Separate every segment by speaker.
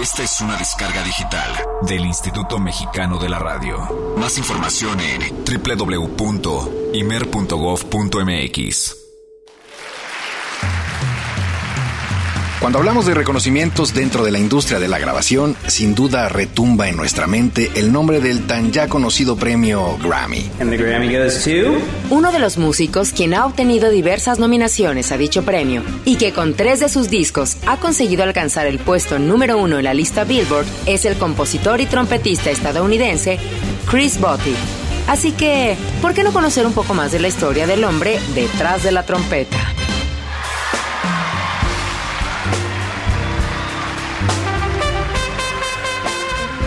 Speaker 1: Esta es una descarga digital del Instituto Mexicano de la Radio. Más información en www.imer.gov.mx.
Speaker 2: Cuando hablamos de reconocimientos dentro de la industria de la grabación, sin duda retumba en nuestra mente el nombre del tan ya conocido premio Grammy.
Speaker 3: Uno de los músicos quien ha obtenido diversas nominaciones a dicho premio y que con tres de sus discos ha conseguido alcanzar el puesto número uno en la lista Billboard es el compositor y trompetista estadounidense Chris Botti. Así que, ¿por qué no conocer un poco más de la historia del hombre detrás de la trompeta?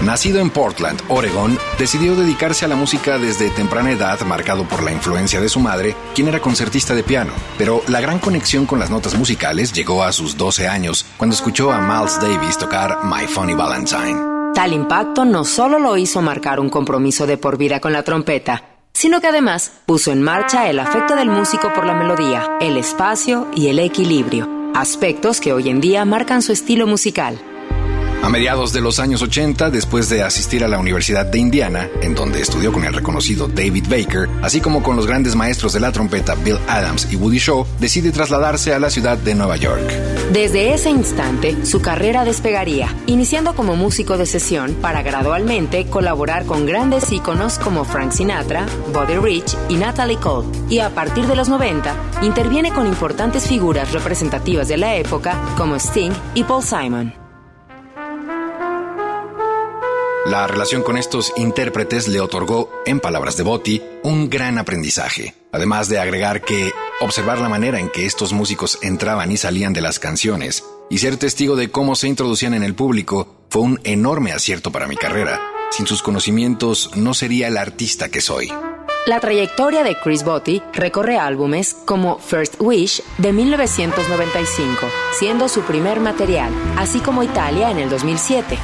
Speaker 2: Nacido en Portland, Oregon, decidió dedicarse a la música desde temprana edad, marcado por la influencia de su madre, quien era concertista de piano. Pero la gran conexión con las notas musicales llegó a sus 12 años, cuando escuchó a Miles Davis tocar My Funny Valentine.
Speaker 3: Tal impacto no solo lo hizo marcar un compromiso de por vida con la trompeta, sino que además puso en marcha el afecto del músico por la melodía, el espacio y el equilibrio, aspectos que hoy en día marcan su estilo musical.
Speaker 2: A mediados de los años 80, después de asistir a la Universidad de Indiana, en donde estudió con el reconocido David Baker, así como con los grandes maestros de la trompeta Bill Adams y Woody Shaw, decide trasladarse a la ciudad de Nueva York.
Speaker 3: Desde ese instante, su carrera despegaría, iniciando como músico de sesión para gradualmente colaborar con grandes íconos como Frank Sinatra, Buddy Rich y Natalie Cole. Y a partir de los 90, interviene con importantes figuras representativas de la época como Sting y Paul Simon.
Speaker 2: La relación con estos intérpretes le otorgó, en palabras de Botti, un gran aprendizaje. Además de agregar que observar la manera en que estos músicos entraban y salían de las canciones y ser testigo de cómo se introducían en el público fue un enorme acierto para mi carrera. Sin sus conocimientos no sería el artista que soy.
Speaker 3: La trayectoria de Chris Botti recorre álbumes como First Wish de 1995, siendo su primer material, así como Italia en el 2007.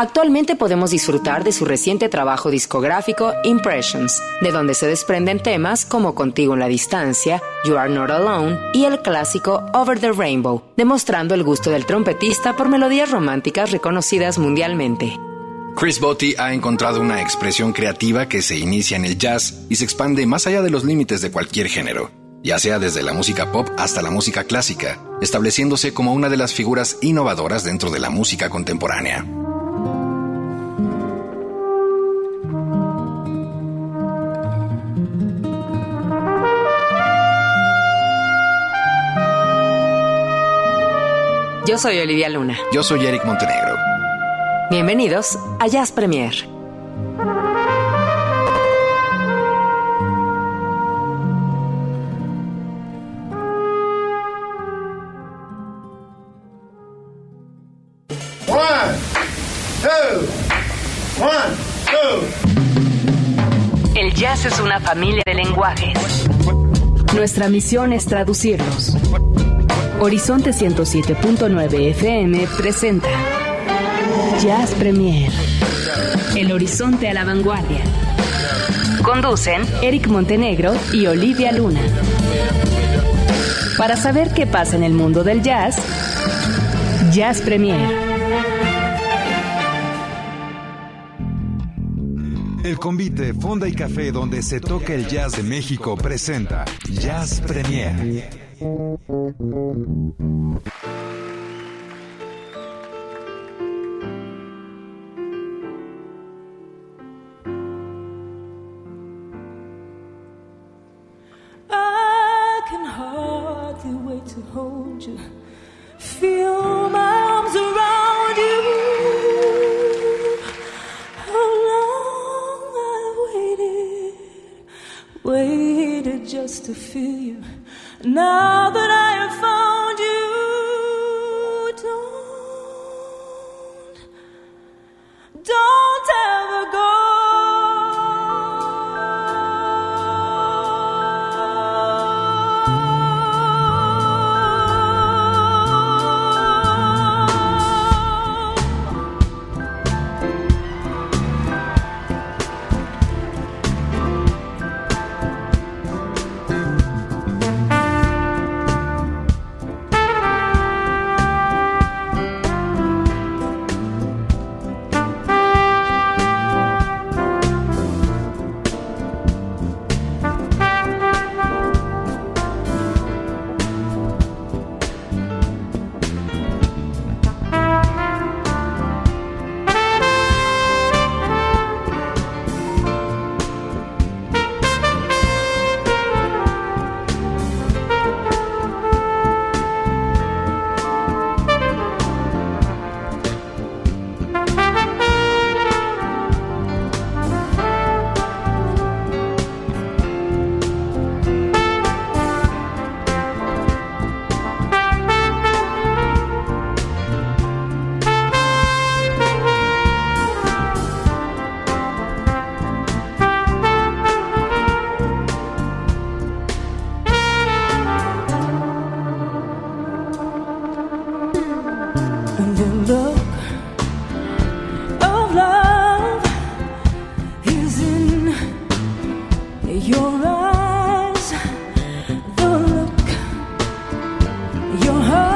Speaker 3: Actualmente podemos disfrutar de su reciente trabajo discográfico Impressions, de donde se desprenden temas como Contigo en la Distancia, You Are Not Alone y el clásico Over the Rainbow, demostrando el gusto del trompetista por melodías románticas reconocidas mundialmente.
Speaker 2: Chris Botti ha encontrado una expresión creativa que se inicia en el jazz y se expande más allá de los límites de cualquier género, ya sea desde la música pop hasta la música clásica, estableciéndose como una de las figuras innovadoras dentro de la música contemporánea.
Speaker 3: Yo soy Olivia Luna.
Speaker 2: Yo soy Eric Montenegro.
Speaker 3: Bienvenidos a Jazz Premier. Es una familia de lenguajes. Nuestra misión es traducirlos. Horizonte 107.9 FM presenta Jazz Premier. El horizonte a la vanguardia. Conducen Eric Montenegro y Olivia Luna. Para saber qué pasa en el mundo del jazz, Jazz Premier.
Speaker 4: El convite Fonda y Café donde se toca el jazz de México presenta Jazz Premier.
Speaker 5: Your heart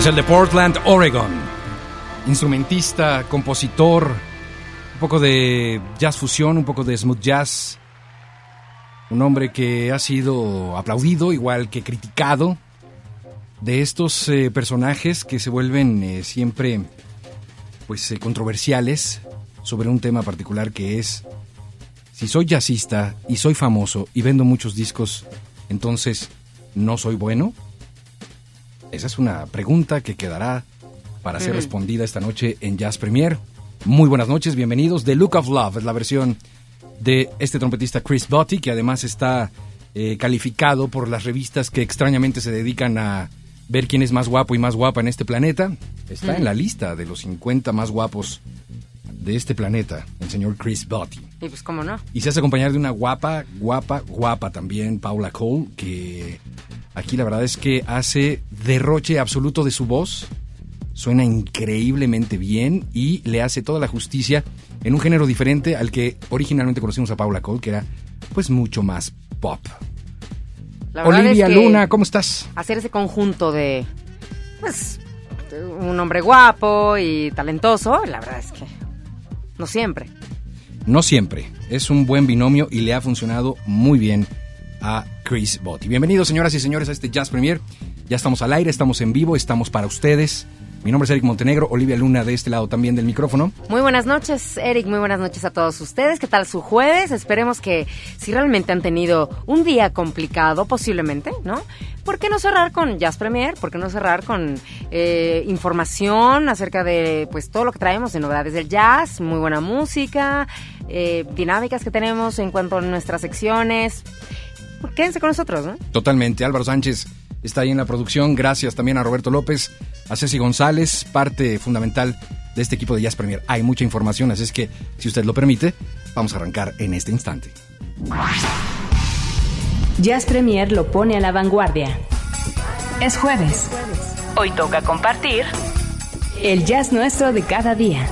Speaker 2: Es el de Portland, Oregon. Instrumentista, compositor, un poco de jazz fusión, un poco de smooth jazz. Un hombre que ha sido aplaudido, igual que criticado, de estos eh, personajes que se vuelven eh, siempre pues eh, controversiales sobre un tema particular que es si soy jazzista y soy famoso y vendo muchos discos, entonces no soy bueno. Esa es una pregunta que quedará para ser respondida esta noche en Jazz Premier. Muy buenas noches, bienvenidos. The Look of Love es la versión de este trompetista Chris Botti, que además está calificado por las revistas que extrañamente se dedican a ver quién es más guapo y más guapa en este planeta. Está en la lista de los 50 más guapos de este planeta, el señor Chris Botti.
Speaker 6: Y pues cómo no.
Speaker 2: Y se hace acompañar de una guapa, guapa, guapa también, Paula Cole, que aquí la verdad es que hace derroche absoluto de su voz. Suena increíblemente bien y le hace toda la justicia en un género diferente al que originalmente conocimos a Paula Cole, que era pues mucho más pop. Olivia Luna, ¿cómo estás?
Speaker 6: Hacer ese conjunto de, pues, un hombre guapo y talentoso, la verdad es que no siempre.
Speaker 2: No siempre. Es un buen binomio y le ha funcionado muy bien a Chris Botti. Bienvenidos, señoras y señores, a este Jazz Premier. Ya estamos al aire, estamos en vivo, estamos para ustedes. Mi nombre es Eric Montenegro, Olivia Luna de este lado también del micrófono.
Speaker 6: Muy buenas noches, Eric, muy buenas noches a todos ustedes. ¿Qué tal su jueves? Esperemos que si realmente han tenido un día complicado, posiblemente, ¿no? ¿Por qué no cerrar con Jazz Premier? ¿Por qué no cerrar con eh, información acerca de pues todo lo que traemos de novedades del jazz, muy buena música, eh, dinámicas que tenemos en cuanto a nuestras secciones? Quédense con nosotros, ¿no?
Speaker 2: Totalmente. Álvaro Sánchez está ahí en la producción. Gracias también a Roberto López, a Ceci González, parte fundamental de este equipo de Jazz Premier. Hay mucha información, así es que, si usted lo permite, vamos a arrancar en este instante.
Speaker 7: Jazz Premier lo pone a la vanguardia. Es jueves. Hoy toca compartir el jazz nuestro de cada día.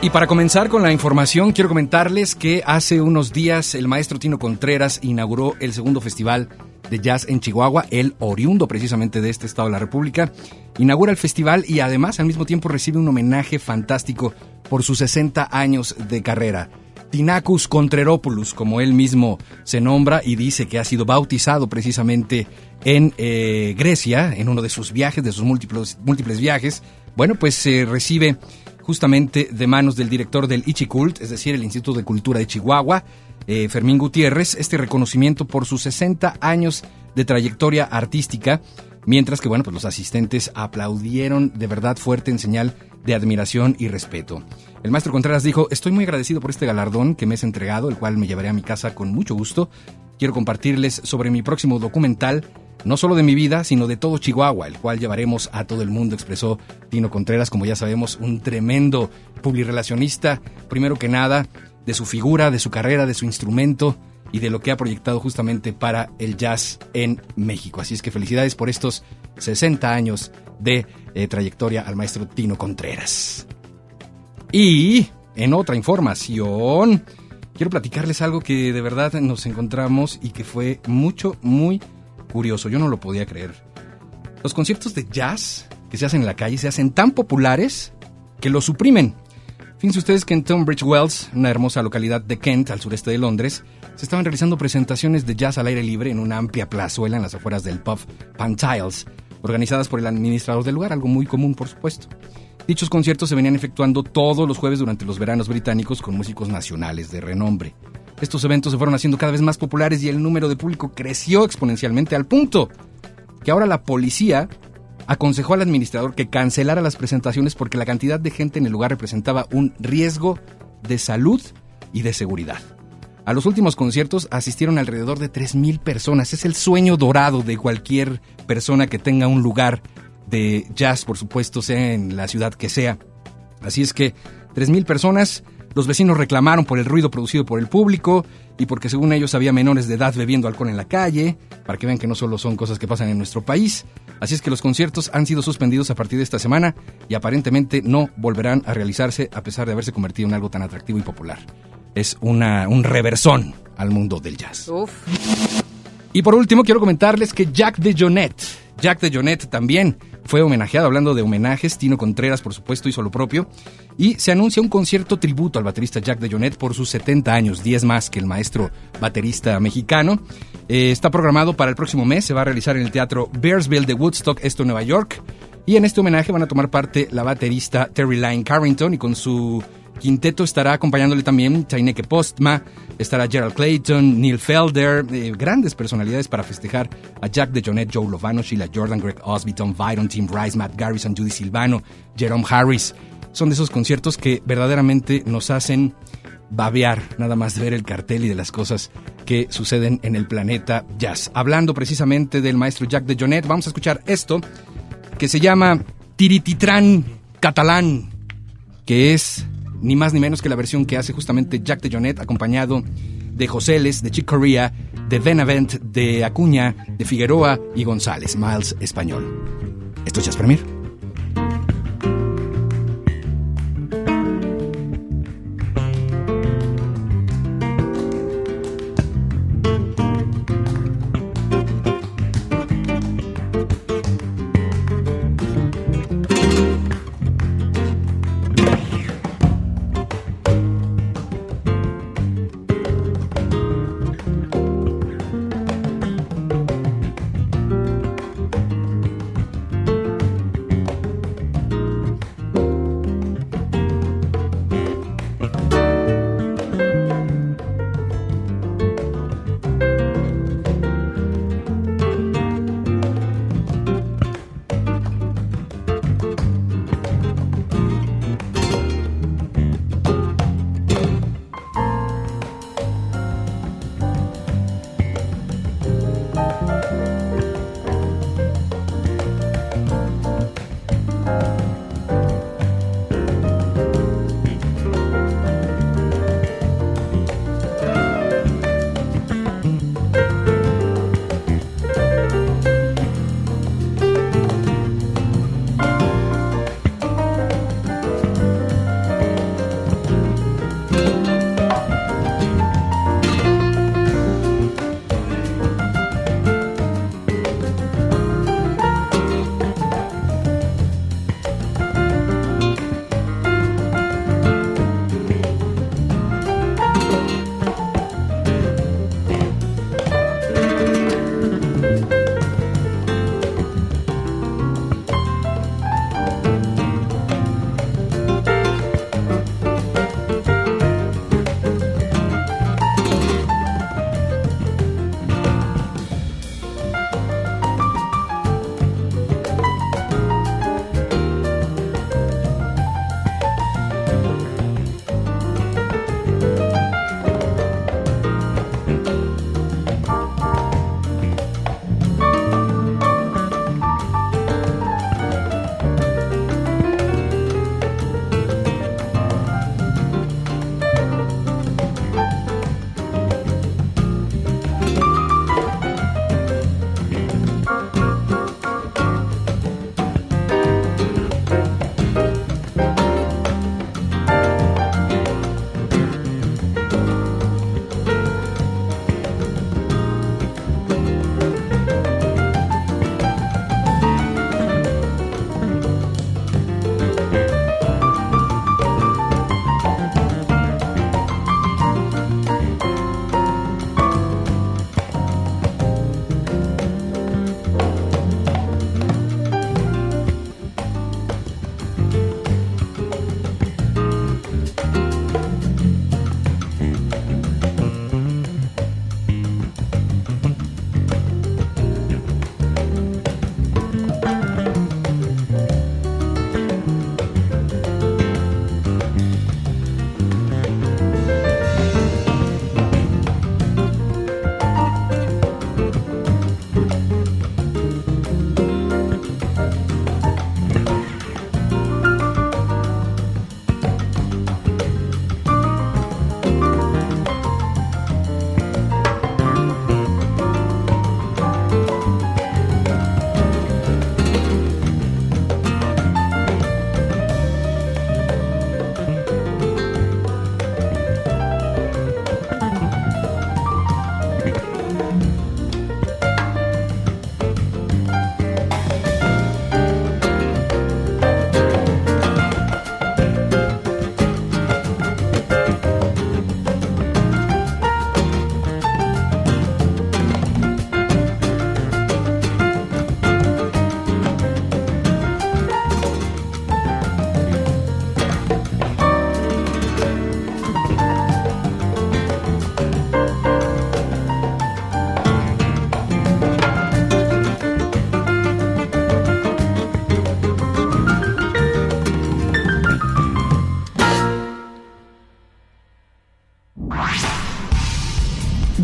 Speaker 2: Y para comenzar con la información, quiero comentarles que hace unos días el maestro Tino Contreras inauguró el segundo festival de jazz en Chihuahua, el oriundo precisamente de este estado de la República. Inaugura el festival y además al mismo tiempo recibe un homenaje fantástico por sus 60 años de carrera. Tinacus Contreropoulos, como él mismo se nombra y dice que ha sido bautizado precisamente en eh, Grecia, en uno de sus viajes, de sus múltiples, múltiples viajes. Bueno, pues se recibe justamente de manos del director del Ichicult, es decir, el Instituto de Cultura de Chihuahua, eh, Fermín Gutiérrez, este reconocimiento por sus 60 años de trayectoria artística, mientras que, bueno, pues los asistentes aplaudieron de verdad fuerte en señal de admiración y respeto. El maestro Contreras dijo, estoy muy agradecido por este galardón que me es entregado, el cual me llevaré a mi casa con mucho gusto. Quiero compartirles sobre mi próximo documental, no solo de mi vida, sino de todo Chihuahua, el cual llevaremos a todo el mundo, expresó Tino Contreras, como ya sabemos, un tremendo publirelacionista, primero que nada, de su figura, de su carrera, de su instrumento y de lo que ha proyectado justamente para el jazz en México. Así es que felicidades por estos 60 años de eh, trayectoria al maestro Tino Contreras. Y en otra información, quiero platicarles algo que de verdad nos encontramos y que fue mucho, muy curioso, yo no lo podía creer. Los conciertos de jazz que se hacen en la calle se hacen tan populares que los suprimen. Fíjense ustedes que en Tunbridge Wells, una hermosa localidad de Kent, al sureste de Londres, se estaban realizando presentaciones de jazz al aire libre en una amplia plazuela en las afueras del pub Pantiles, organizadas por el administrador del lugar, algo muy común por supuesto. Dichos conciertos se venían efectuando todos los jueves durante los veranos británicos con músicos nacionales de renombre. Estos eventos se fueron haciendo cada vez más populares y el número de público creció exponencialmente al punto que ahora la policía aconsejó al administrador que cancelara las presentaciones porque la cantidad de gente en el lugar representaba un riesgo de salud y de seguridad. A los últimos conciertos asistieron alrededor de 3.000 personas. Es el sueño dorado de cualquier persona que tenga un lugar de jazz, por supuesto, sea en la ciudad que sea. Así es que 3.000 personas los vecinos reclamaron por el ruido producido por el público y porque según ellos había menores de edad bebiendo alcohol en la calle, para que vean que no solo son cosas que pasan en nuestro país. Así es que los conciertos han sido suspendidos a partir de esta semana y aparentemente no volverán a realizarse a pesar de haberse convertido en algo tan atractivo y popular. es una, un reversón al mundo del jazz. Y por último, quiero comentarles que Jack de Jonet, Jack de Jonet también fue homenajeado, hablando de homenajes, Tino Contreras por supuesto hizo lo propio, y se anuncia un concierto tributo al baterista Jack de Jonet por sus 70 años, 10 más que el maestro baterista mexicano. Eh, está programado para el próximo mes, se va a realizar en el Teatro Bearsville de Woodstock, esto Nueva York, y en este homenaje van a tomar parte la baterista Terry Lyne Carrington y con su quinteto estará acompañándole también Taineke Postma, estará Gerald Clayton, Neil Felder, eh, grandes personalidades para festejar a Jack de Jonet, Joe Lovano, Sheila Jordan, Greg Osby, Tom Byron, Tim Rice, Matt Garrison, Judy Silvano, Jerome Harris. Son de esos conciertos que verdaderamente nos hacen babear nada más de ver el cartel y de las cosas que suceden en el planeta jazz. Hablando precisamente del maestro Jack de Jonet, vamos a escuchar esto que se llama Tirititran Catalán, que es ni más ni menos que la versión que hace justamente Jack de Jonet, acompañado de Joseles, de Chick Corea, de Benavent, de Acuña, de Figueroa y González, Miles Español. Esto es Jazz Premier.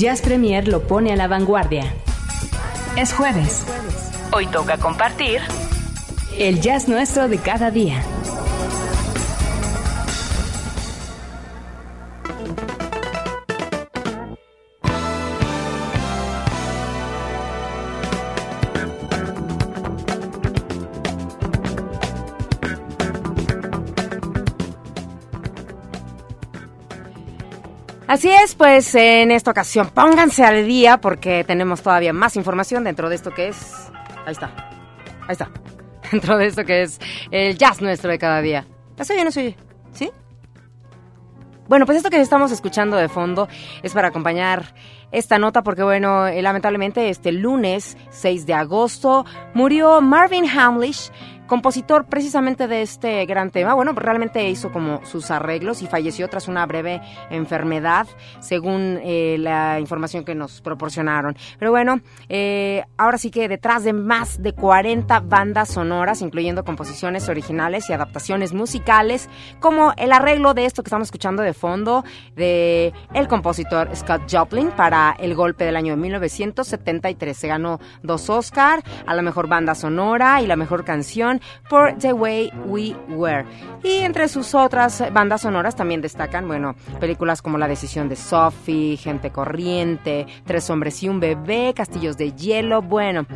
Speaker 7: Jazz Premier lo pone a la vanguardia. Es jueves. Hoy toca compartir el jazz nuestro de cada día.
Speaker 6: Así es, pues en esta ocasión pónganse al día porque tenemos todavía más información dentro de esto que es... Ahí está, ahí está. Dentro de esto que es el jazz nuestro de cada día. ¿Ya se oye no se oye? ¿Sí? Bueno, pues esto que estamos escuchando de fondo es para acompañar esta nota porque, bueno, eh, lamentablemente este lunes 6 de agosto murió Marvin Hamlish, compositor precisamente de este gran tema. Bueno, realmente hizo como sus arreglos y falleció tras una breve enfermedad, según eh, la información que nos proporcionaron. Pero bueno, eh, ahora sí que detrás de más de 40 bandas sonoras, incluyendo composiciones originales y adaptaciones musicales, como el arreglo de esto que estamos escuchando de fondo de el compositor Scott Joplin para El Golpe del año 1973. Se ganó dos Oscar a la mejor banda sonora y la mejor canción por The Way We Were. Y entre sus otras bandas sonoras también destacan, bueno, películas como La decisión de Sophie, Gente Corriente, Tres hombres y un bebé, Castillos de Hielo, bueno,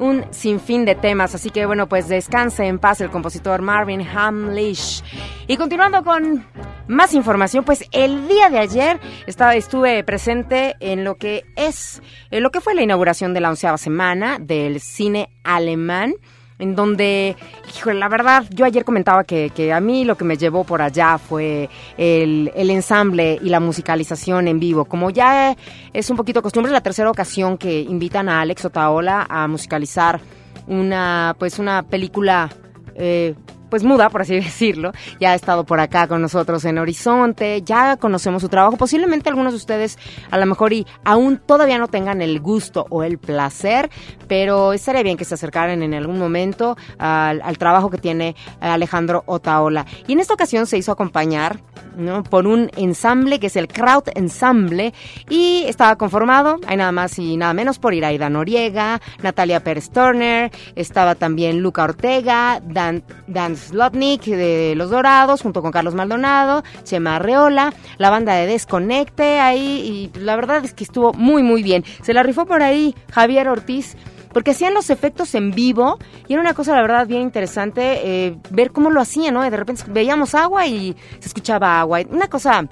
Speaker 6: un sinfín de temas. Así que bueno, pues descanse en paz el compositor Marvin Hamlish. Y continuando con más información, pues el día de ayer estaba, estuve presente en lo que es, en lo que fue la inauguración de la onceava semana del cine alemán en donde, híjole, la verdad, yo ayer comentaba que, que, a mí lo que me llevó por allá fue el, el, ensamble y la musicalización en vivo. Como ya es un poquito costumbre, es la tercera ocasión que invitan a Alex Otaola a musicalizar una, pues una película eh, pues muda, por así decirlo. Ya ha estado por acá con nosotros en Horizonte, ya conocemos su trabajo. Posiblemente algunos de ustedes a lo mejor y aún todavía no tengan el gusto o el placer, pero estaría bien que se acercaran en algún momento al, trabajo que tiene Alejandro Otaola. Y en esta ocasión se hizo acompañar ¿no? por un ensamble que es el Kraut Ensemble y estaba conformado, hay nada más y nada menos por Iraida Noriega, Natalia Pérez Turner, estaba también Luca Ortega, Dan, Dan Slotnick de Los Dorados, junto con Carlos Maldonado, Chema Arreola, la banda de Desconecte ahí y la verdad es que estuvo muy muy bien. Se la rifó por ahí Javier Ortiz porque hacían los efectos en vivo y era una cosa, la verdad, bien interesante eh, ver cómo lo hacían, ¿no? De repente veíamos agua y se escuchaba agua. Una cosa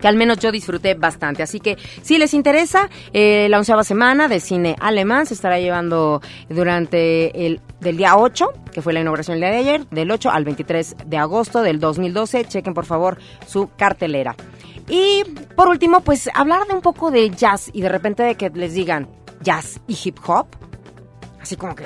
Speaker 6: que al menos yo disfruté bastante. Así que si les interesa, eh, la onceava semana de cine alemán se estará llevando durante el del día 8, que fue la inauguración el día de ayer, del 8 al 23 de agosto del 2012. Chequen por favor su cartelera. Y por último, pues hablar de un poco de jazz y de repente de que les digan jazz y hip hop así como que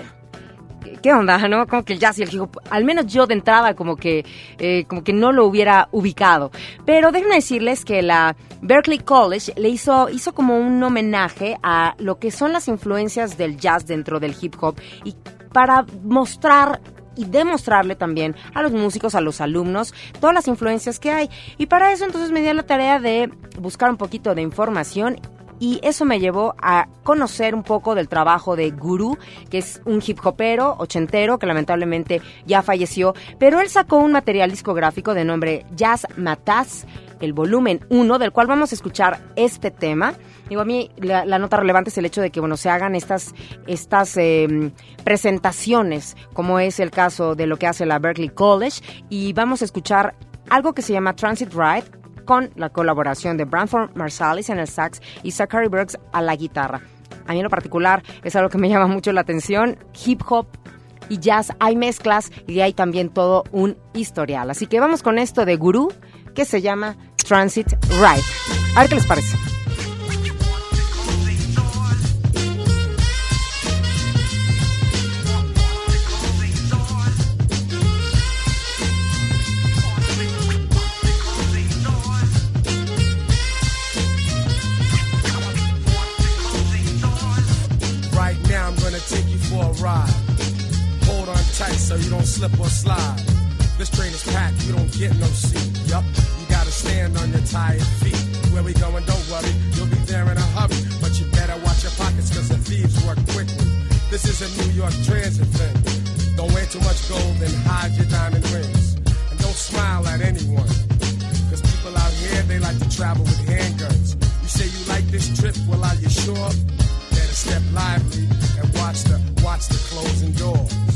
Speaker 6: ¿qué onda, no? Como que el jazz y el hip hop, al menos yo de entrada como que, eh, como que no lo hubiera ubicado. Pero déjenme decirles que la Berkeley College le hizo, hizo como un homenaje a lo que son las influencias del jazz dentro del hip hop y para mostrar y demostrarle también a los músicos, a los alumnos, todas las influencias que hay. Y para eso entonces me di la tarea de buscar un poquito de información y eso me llevó a conocer un poco del trabajo de Guru, que es un hip hopero ochentero que lamentablemente ya falleció, pero él sacó un material discográfico de nombre Jazz Mataz, el volumen 1, del cual vamos a escuchar este tema. Digo, a mí la, nota relevante es el hecho de que, bueno, se hagan estas, estas eh, presentaciones, como es el caso de lo que hace la Berkeley College, y vamos a escuchar algo que se llama Transit Ride, la colaboración de Branford Marsalis en el sax y Zachary Brooks a la guitarra. A mí en lo particular es algo que me llama mucho la atención. Hip hop y jazz hay mezclas y hay también todo un historial. Así que vamos con esto de Guru que se llama Transit Ride. A ver qué les parece.
Speaker 8: Ride. Hold on tight so you don't slip or slide. This train is packed, you don't get no seat. Yup, you gotta stand on your tired feet. Where we going, don't worry, you'll be there in a hurry. But you better watch your pockets, cause the thieves work quickly. This is a New York transit thing. Don't wear too much gold and hide your diamond rings. And don't smile at anyone. Cause people out here, they like to travel with handguns. You say you like this trip, well, are you sure? Step lively and watch the, watch the closing doors.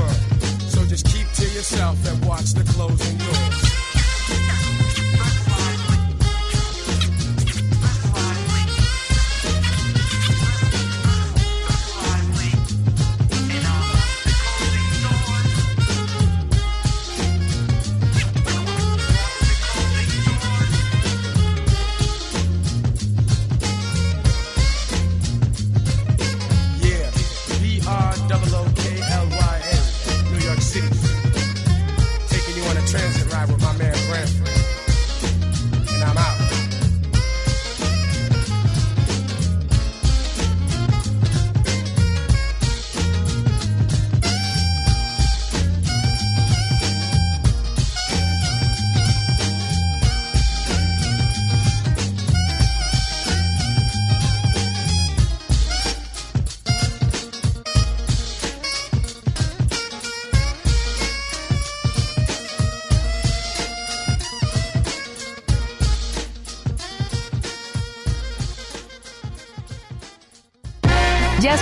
Speaker 8: Occur. So just keep to yourself and watch the closing doors.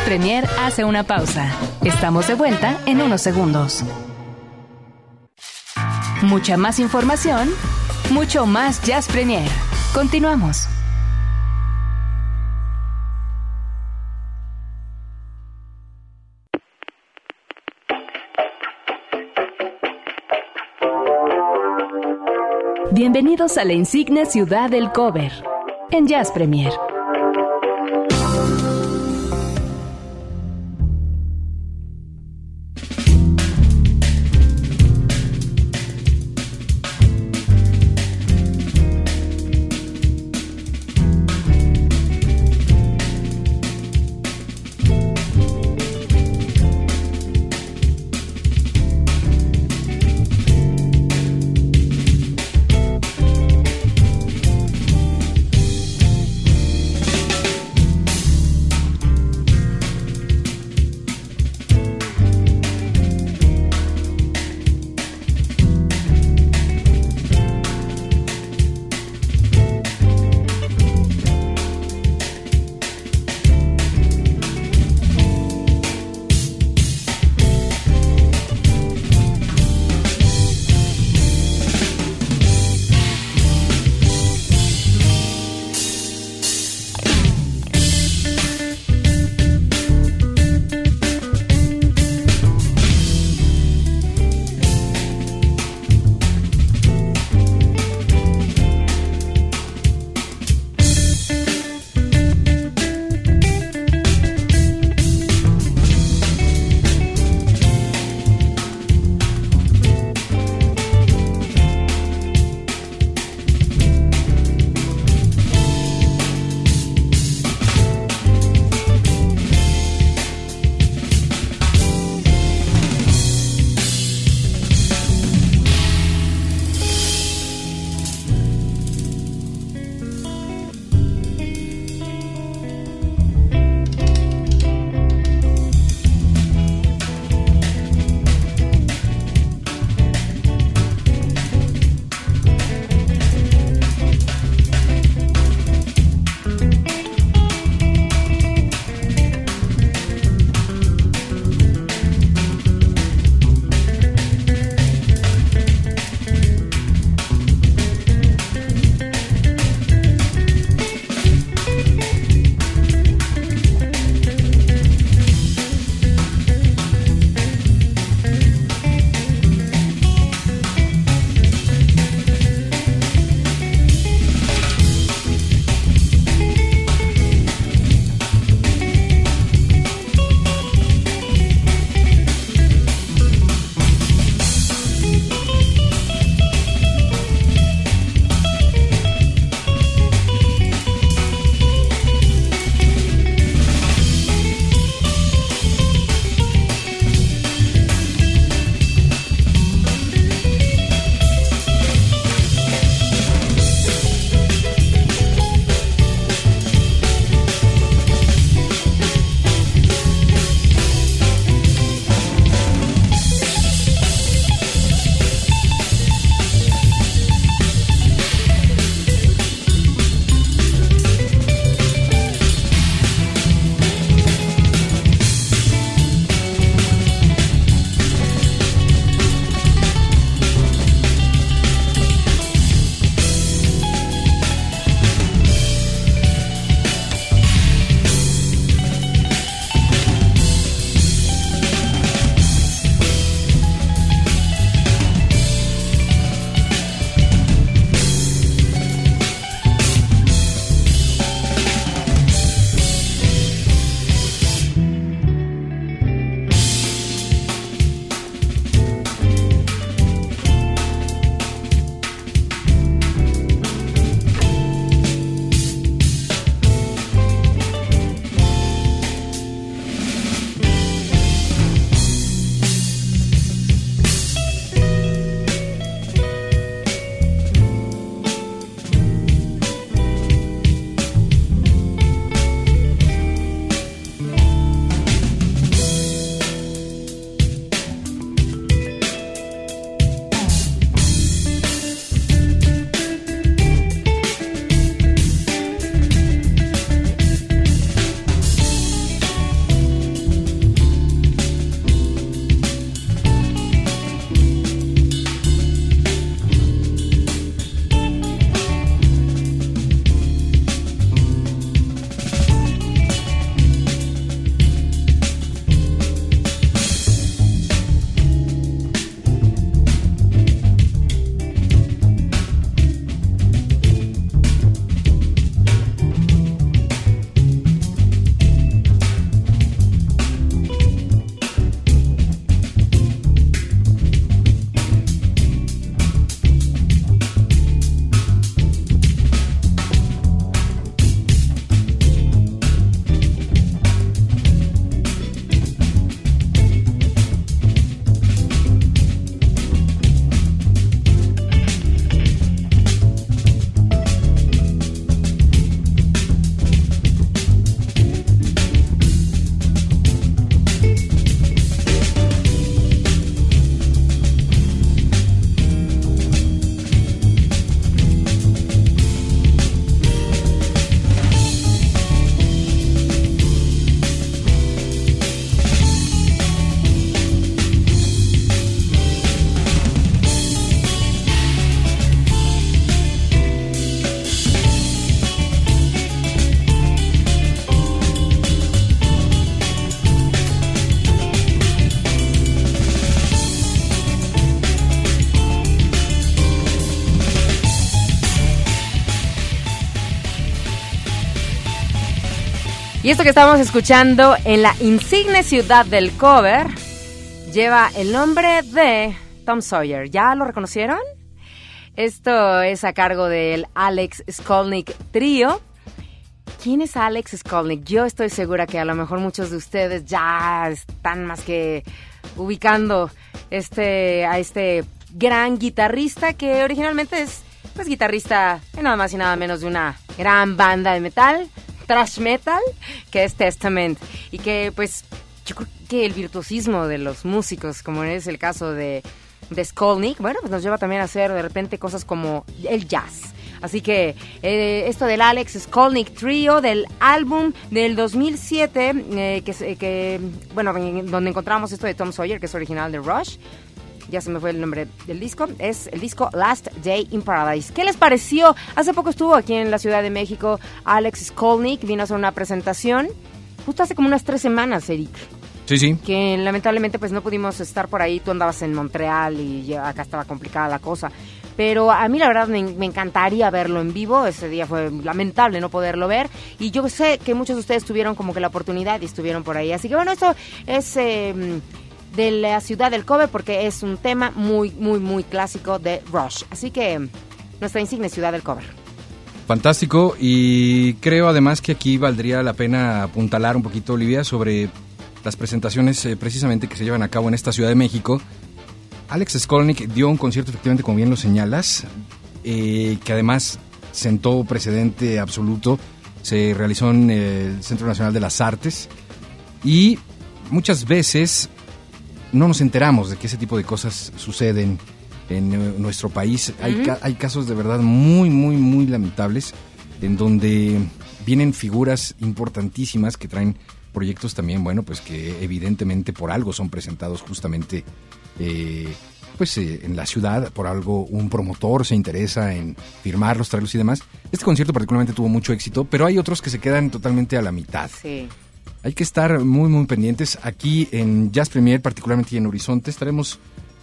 Speaker 7: Premier hace una pausa. Estamos de vuelta en unos segundos. Mucha más información, mucho más Jazz Premier. Continuamos. Bienvenidos a la insigne ciudad del cover en Jazz Premier.
Speaker 6: Y esto que estamos escuchando en la insigne ciudad del cover lleva el nombre de Tom Sawyer. ¿Ya lo reconocieron? Esto es a cargo del Alex Skolnick Trio. ¿Quién es Alex Skolnick? Yo estoy segura que a lo mejor muchos de ustedes ya están más que ubicando este, a este gran guitarrista que originalmente es pues guitarrista nada más y nada menos de una gran banda de metal, thrash metal, que es Testament. Y que pues yo creo que el virtuosismo de los músicos, como es el caso de, de Skolnick, bueno, pues nos lleva también a hacer de repente cosas como el jazz. Así que eh, esto del Alex Skolnick Trio, del álbum del 2007, eh, que, bueno, donde encontramos esto de Tom Sawyer, que es original de Rush, ya se me fue el nombre del disco, es el disco Last Day in Paradise. ¿Qué les pareció? Hace poco estuvo aquí en la Ciudad de México Alex Skolnick, vino a hacer una presentación, justo hace como unas tres semanas, Eric.
Speaker 2: Sí, sí.
Speaker 6: Que lamentablemente pues no pudimos estar por ahí, tú andabas en Montreal y acá estaba complicada la cosa. Pero a mí la verdad me, encantaría verlo en vivo, ese día fue lamentable no poderlo ver y yo sé que muchos de ustedes tuvieron como que la oportunidad y estuvieron por ahí. Así que bueno, esto es... Eh, de la ciudad del cover porque es un tema muy, muy, muy clásico de Rush. Así que nuestra insignia ciudad del cover.
Speaker 2: Fantástico y creo además que aquí valdría la pena apuntalar un poquito, Olivia, sobre las presentaciones eh, precisamente que se llevan a cabo en esta Ciudad de México. Alex Skolnick dio un concierto, efectivamente, como bien lo señalas, eh, que además sentó precedente absoluto. Se realizó en el Centro Nacional de las Artes y muchas veces no nos enteramos de que ese tipo de cosas suceden en eh, nuestro país. hay, hay casos de verdad muy, muy, muy lamentables en donde vienen figuras importantísimas que traen proyectos también, bueno, pues que evidentemente por algo son presentados justamente eh, pues eh, en la ciudad, por algo un promotor se interesa en firmarlos, traerlos y demás. Este concierto particularmente tuvo mucho éxito, pero hay otros que se quedan totalmente a la mitad.
Speaker 6: Sí.
Speaker 2: Hay que estar muy, muy pendientes. Aquí en Jazz Premier, particularmente en Horizonte, estaremos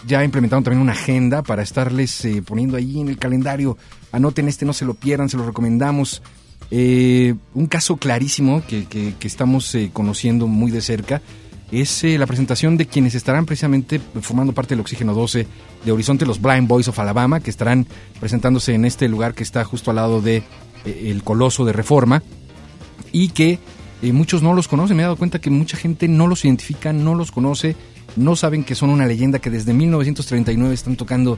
Speaker 2: ya implementando también una agenda para estarles eh, poniendo ahí en el calendario. Anoten este, no se lo pierdan, se lo recomendamos. Eh, un caso clarísimo que, que, estamos eh, conociendo muy de cerca es la presentación de quienes estarán precisamente formando parte del Oxígeno 12 de Horizonte, los Blind Boys of Alabama, que estarán presentándose en este lugar que está justo al lado de el Coloso de Reforma y que muchos no los conocen. Me he dado cuenta que mucha gente no los identifica, no los conoce, no saben que son una leyenda que desde 1939 están tocando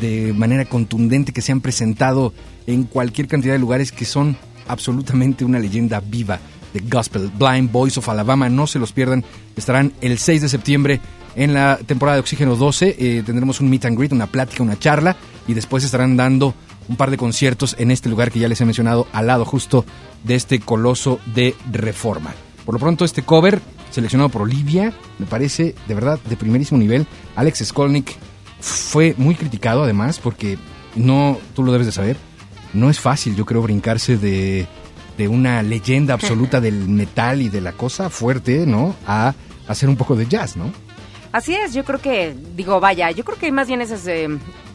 Speaker 2: de manera contundente, que se han presentado en cualquier cantidad de lugares que son absolutamente una leyenda viva de gospel. Blind Boys of Alabama, no se los pierdan. Estarán el 6 de septiembre en la temporada de Oxígeno 12. Eh, tendremos un meet and greet, una plática, una charla y después estarán dando un par de conciertos en este lugar que ya les he mencionado, al lado justo de este coloso de reforma. Por lo pronto, este cover, seleccionado por Olivia, me parece de verdad de primerísimo nivel. Alex Skolnick fue muy criticado además, porque no, tú lo debes de saber, no es fácil, yo creo, brincarse de, de una leyenda absoluta del metal y de la cosa fuerte, ¿no? A hacer un poco de jazz, ¿no?
Speaker 6: Así es, yo creo que, digo, vaya, yo creo que más bien es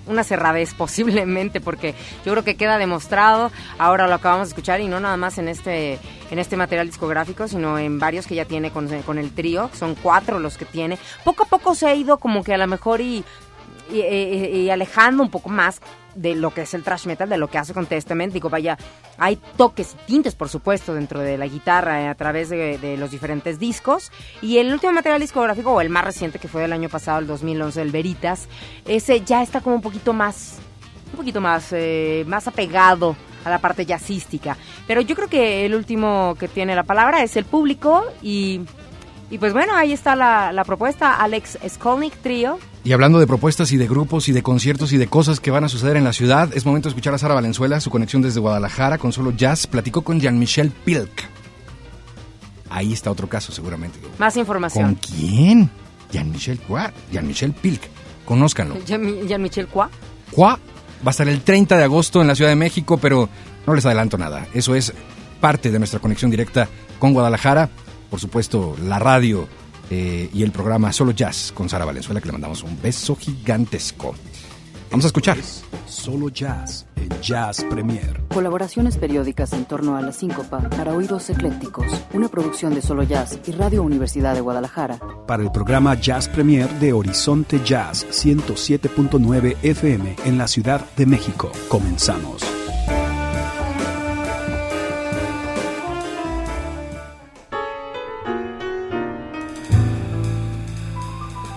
Speaker 6: una cerradez posiblemente, porque yo creo que queda demostrado, ahora lo acabamos de escuchar, y no nada más en este, en este material discográfico, sino en varios que ya tiene con, con el trío, son cuatro los que tiene. Poco a poco se ha ido como que a lo mejor y y, alejando un poco más de lo que es el thrash metal, de lo que hace con Testament. Digo, vaya, hay toques y tintes, por supuesto, dentro de la guitarra eh, a través de, los diferentes discos. Y el último material discográfico, o el más reciente, que fue del año pasado, el 2011, el Veritas, ese ya está como un poquito más, un poquito más, eh, más apegado a la parte jazzística. Pero yo creo que el último que tiene la palabra es el público y y pues bueno, ahí está la, propuesta, Alex Skolnick Trio.
Speaker 2: Y hablando de propuestas y de grupos y de conciertos y de cosas que van a suceder en la ciudad, es momento de escuchar a Sara Valenzuela, su conexión desde Guadalajara con solo jazz. Platicó con Jean-Michel Pilk. Ahí está otro caso seguramente.
Speaker 6: Más información.
Speaker 2: ¿Con quién? Jean-Michel Qua. Jean-Michel Pilk. Conózcanlo.
Speaker 6: Jean-Michel Qua.
Speaker 2: Qua va a estar el 30 de agosto en la Ciudad de México, pero no les adelanto nada. Eso es parte de nuestra conexión directa con Guadalajara por supuesto, la radio eh, y el programa Solo Jazz con Sara Valenzuela, que le mandamos un beso gigantesco. Vamos a escuchar.
Speaker 9: Solo Jazz en Jazz Premier.
Speaker 10: Colaboraciones periódicas en torno a la síncopa para oídos eclécticos. Una producción de Solo Jazz y Radio Universidad de Guadalajara.
Speaker 9: Para el programa Jazz Premier de Horizonte Jazz 107.9 FM en la Ciudad de México. Comenzamos.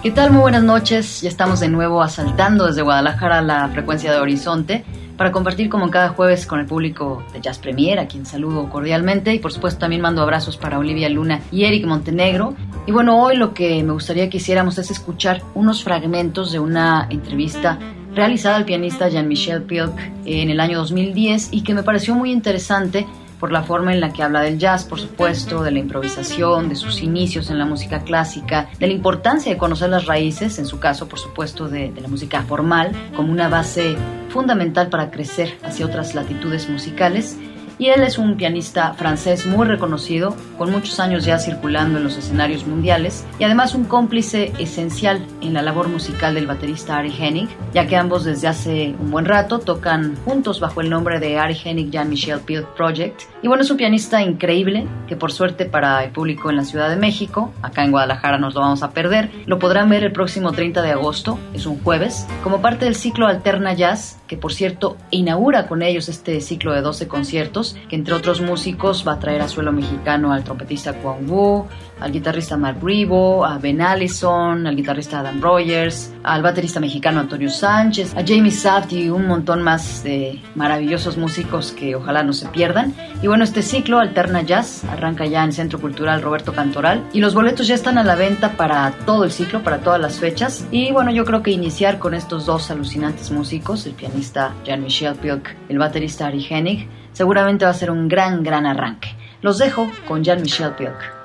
Speaker 11: ¿Qué tal? Muy buenas noches. Ya estamos de nuevo asaltando desde Guadalajara la frecuencia de Horizonte para compartir como cada jueves con el público de Jazz Premier, a quien saludo cordialmente y por supuesto también mando abrazos para Olivia Luna y Eric Montenegro. Y bueno, hoy lo que me gustaría que hiciéramos es escuchar unos fragmentos de una entrevista realizada al pianista Jean-Michel Pilk en el año 2010 y que me pareció muy interesante por la forma en la que habla del jazz, por supuesto, de la improvisación, de sus inicios en la música clásica, de la importancia de conocer las raíces, en su caso, por supuesto, de, la música formal, como una base fundamental para crecer hacia otras latitudes musicales y él es un pianista francés muy reconocido, con muchos años ya circulando en los escenarios mundiales y además un cómplice esencial en la labor musical del baterista Ari Hennig, ya que ambos desde hace un buen rato tocan juntos bajo el nombre de Ari Hennig Jan Michel Pilk Project. Y bueno, es un pianista increíble que por suerte para el público en la Ciudad de México, acá en Guadalajara nos lo vamos a perder, lo podrán ver el próximo 30 de agosto, es un jueves, como parte del ciclo Alterna Jazz, que por cierto inaugura con ellos este ciclo de 12 conciertos, que entre otros músicos va a traer a suelo mexicano al trompetista Kwang Wu, al guitarrista Mark Rivo, a Ben Allison, al guitarrista Adam Rogers, al baterista mexicano Antonio Sánchez, a Jamie Saft y un montón más de maravillosos músicos que ojalá no se pierdan. Y bueno, este ciclo Alterna Jazz arranca ya en Centro Cultural Roberto Cantoral y los boletos ya están a la venta para todo el ciclo, para todas las fechas. Y bueno, yo creo que iniciar con estos dos alucinantes músicos, el pianista Jean-Michel Pilk, el baterista Ari Hennig, seguramente va a ser un gran, gran arranque. Los dejo con Jean-Michel Pilk.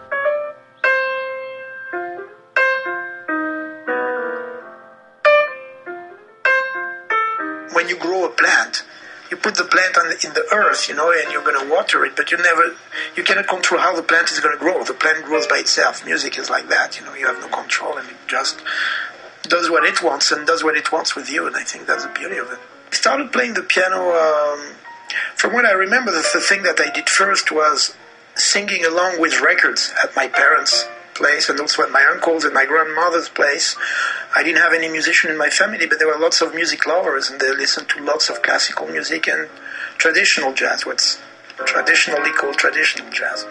Speaker 12: Put the plant the, in the earth, you know, and you're going to water it, but you never, you cannot control how the plant is going to grow. The plant grows by itself. Music is like that, you know, you have no control and it just does what it wants and does what it wants with you, and I think that's the beauty of it. I started playing the piano, um, from what I remember, the, the thing that I did first was singing along with records at my parents' place and also at my uncle's and my grandmother's place. I didn't have any musician in my family, but there were lots of music lovers, and they listened to lots of classical music and traditional jazz, what's traditionally called traditional jazz.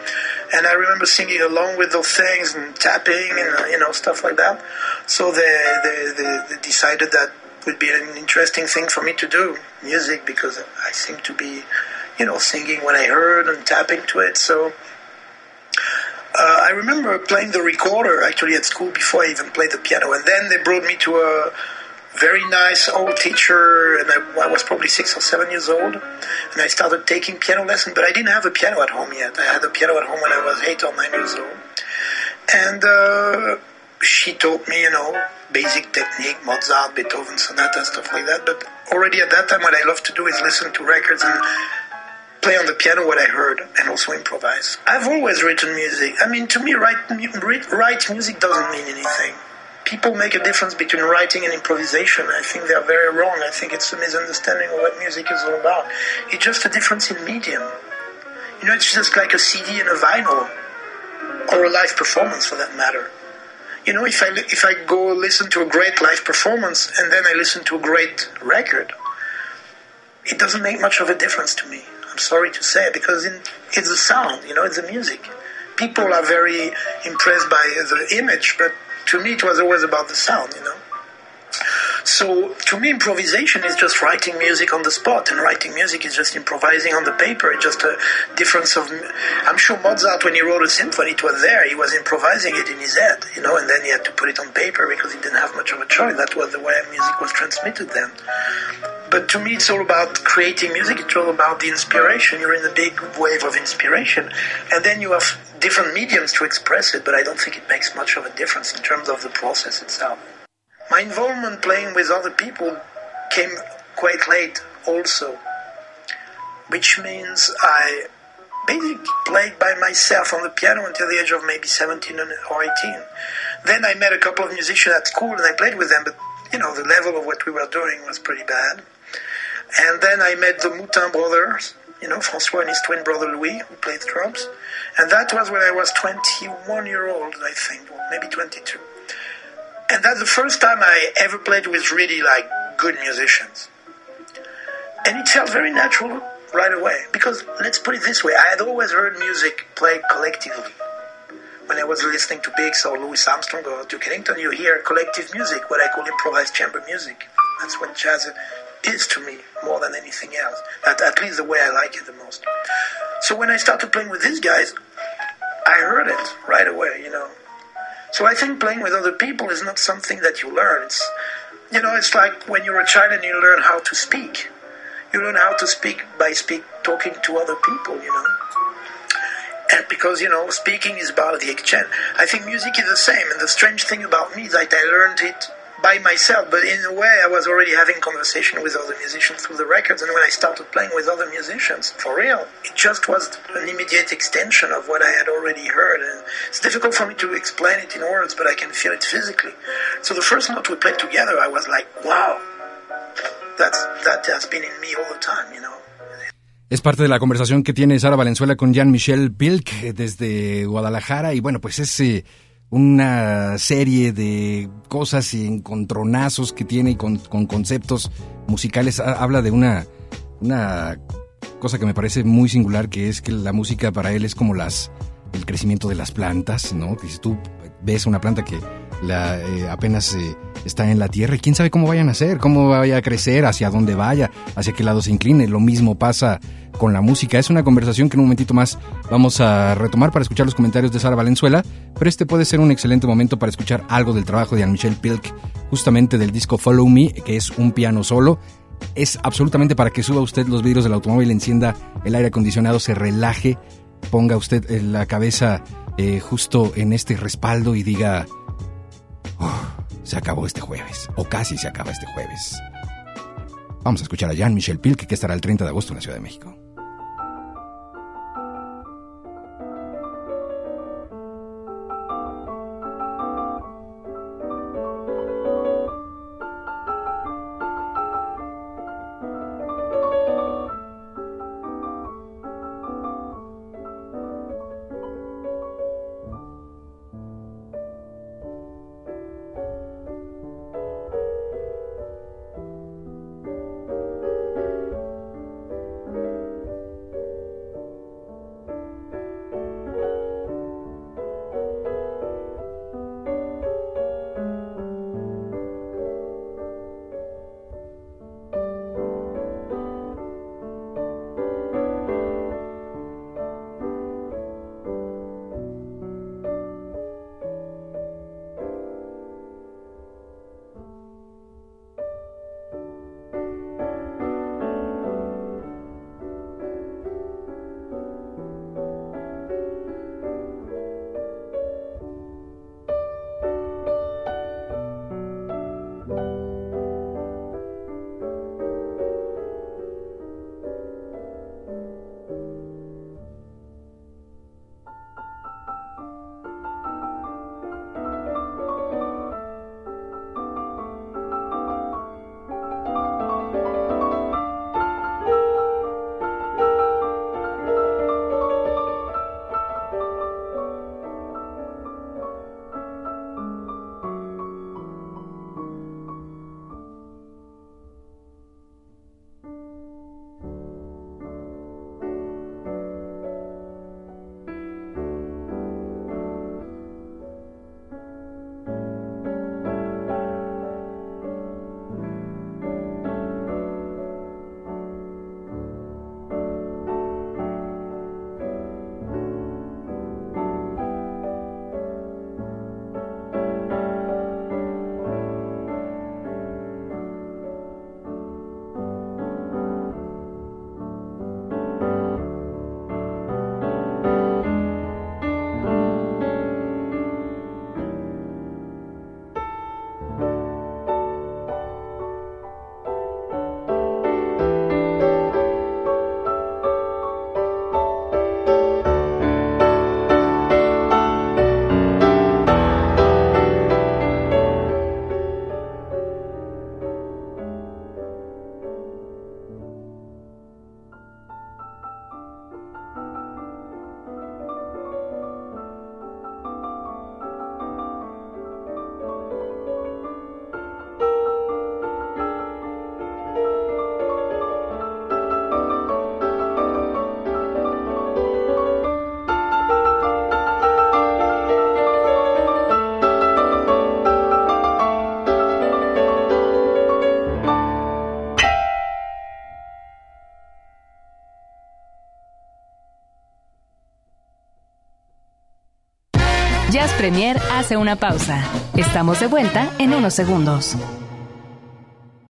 Speaker 12: And I remember singing along with those things and tapping and uh, you know stuff like that. So they, they, they, they decided that would be an interesting thing for me to do, music, because I seem to be, you know, singing what I heard and tapping to it. So uh, I remember playing the recorder actually at school before I even played the piano, and then they brought me to a very nice old teacher, and I, I, was probably six or seven years old, and I started taking piano lessons. But I didn't have a piano at home yet. I had a piano at home when I was eight or nine years old, and uh, she taught me, you know, basic technique, Mozart, Beethoven, sonata, stuff like that. But already at that time, what I loved to do is listen to records and play on the piano what I heard and also improvise. I've always written music. I mean, to me, write, write music doesn't mean anything. People make a difference between writing and improvisation. I think they're very wrong. I think it's a misunderstanding of what music is all about. It's just a difference in medium. You know, it's just like a CD and a vinyl, or a live performance for that matter. You know, if I if I go listen to a great live performance and then I listen to a great record, it doesn't make much of a difference to me. I'm sorry to say, because in, it's the sound, you know, it's the music. People are very impressed by the image, but to me it was always about the sound, you know. So to me, improvisation is just writing music on the spot, and writing music is just improvising on the paper. It's just a difference of. I'm sure Mozart, when he wrote a symphony, it was there. He was improvising it in his head, you know, and then he had to put it on paper because he didn't have much of a choice. That was the way music was transmitted then. But to me, it's all about creating music. It's all about the inspiration. You're in a big wave of inspiration, and then you have different mediums to express it. But I don't think it makes much of a difference in terms of the process itself. My involvement playing with other people came quite late, also, which means I basically played by myself on the piano until the age of maybe 17 or 18. Then I met a couple of musicians at school and I played with them, but you know, the level of what we were doing was pretty bad. And then I met the Moutin brothers, you know, Francois and his twin brother Louis, who played drums. And that was when I was 21 year old, I think, or maybe 22. And that's the first time I ever played with really like good musicians. And it felt very natural right away. Because let's put it this way, I had always heard music played collectively. When I was listening to Biggs or Louis Armstrong or Duke Ellington, you hear collective music, what I call improvised chamber music. That's what jazz is to me more than anything else. At, at least the way I like it the most. So when I started playing with these guys, I heard it right away, you know. So I think playing with other people is not something that you learn. It's, you know, it's like when you're a child and you learn how to speak. You learn how to speak by speak talking to other people, you know. And because, you know, speaking is about the exchange. I think music is the same. And the strange thing about me is that I learned it by myself, but in a way, I was already having conversation with other musicians through the records. And when I started playing with other musicians, for real, it just was an immediate extension of what I had already heard. And it's difficult for me to explain it in words, but I can feel it physically. So the first note we played together, I was like, wow, that's, that has been in me all the time, you know.
Speaker 2: Es parte de la conversación que tiene Sara Valenzuela con Jean-Michel Pilk eh, desde Guadalajara y bueno, pues es... Eh, Una serie de cosas y encontronazos que tiene con, con conceptos musicales. Habla de una, una cosa que me parece muy singular, que es que la música para él es como las el crecimiento de las plantas, ¿no? Que si tú ves una planta que la, eh, apenas eh, está en la tierra y quién sabe cómo vayan a ser, cómo vaya a crecer, hacia dónde vaya, hacia qué lado se incline. Lo mismo pasa con la música. Es una conversación que en un momentito más vamos a retomar para escuchar los comentarios de Sara Valenzuela, pero este puede ser un excelente momento para escuchar algo del trabajo de Anne-Michel Pilk, justamente del disco Follow Me, que es un piano solo. Es absolutamente para que suba usted los vidrios del automóvil, encienda el aire acondicionado, se relaje, ponga usted la cabeza eh, justo en este respaldo y diga, se acabó este jueves, o casi se acaba este jueves. Vamos a escuchar a Jean-Michel Pilk, que estará el 30 de agosto en la Ciudad de México.
Speaker 7: Premier hace una pausa. Estamos de vuelta en unos segundos.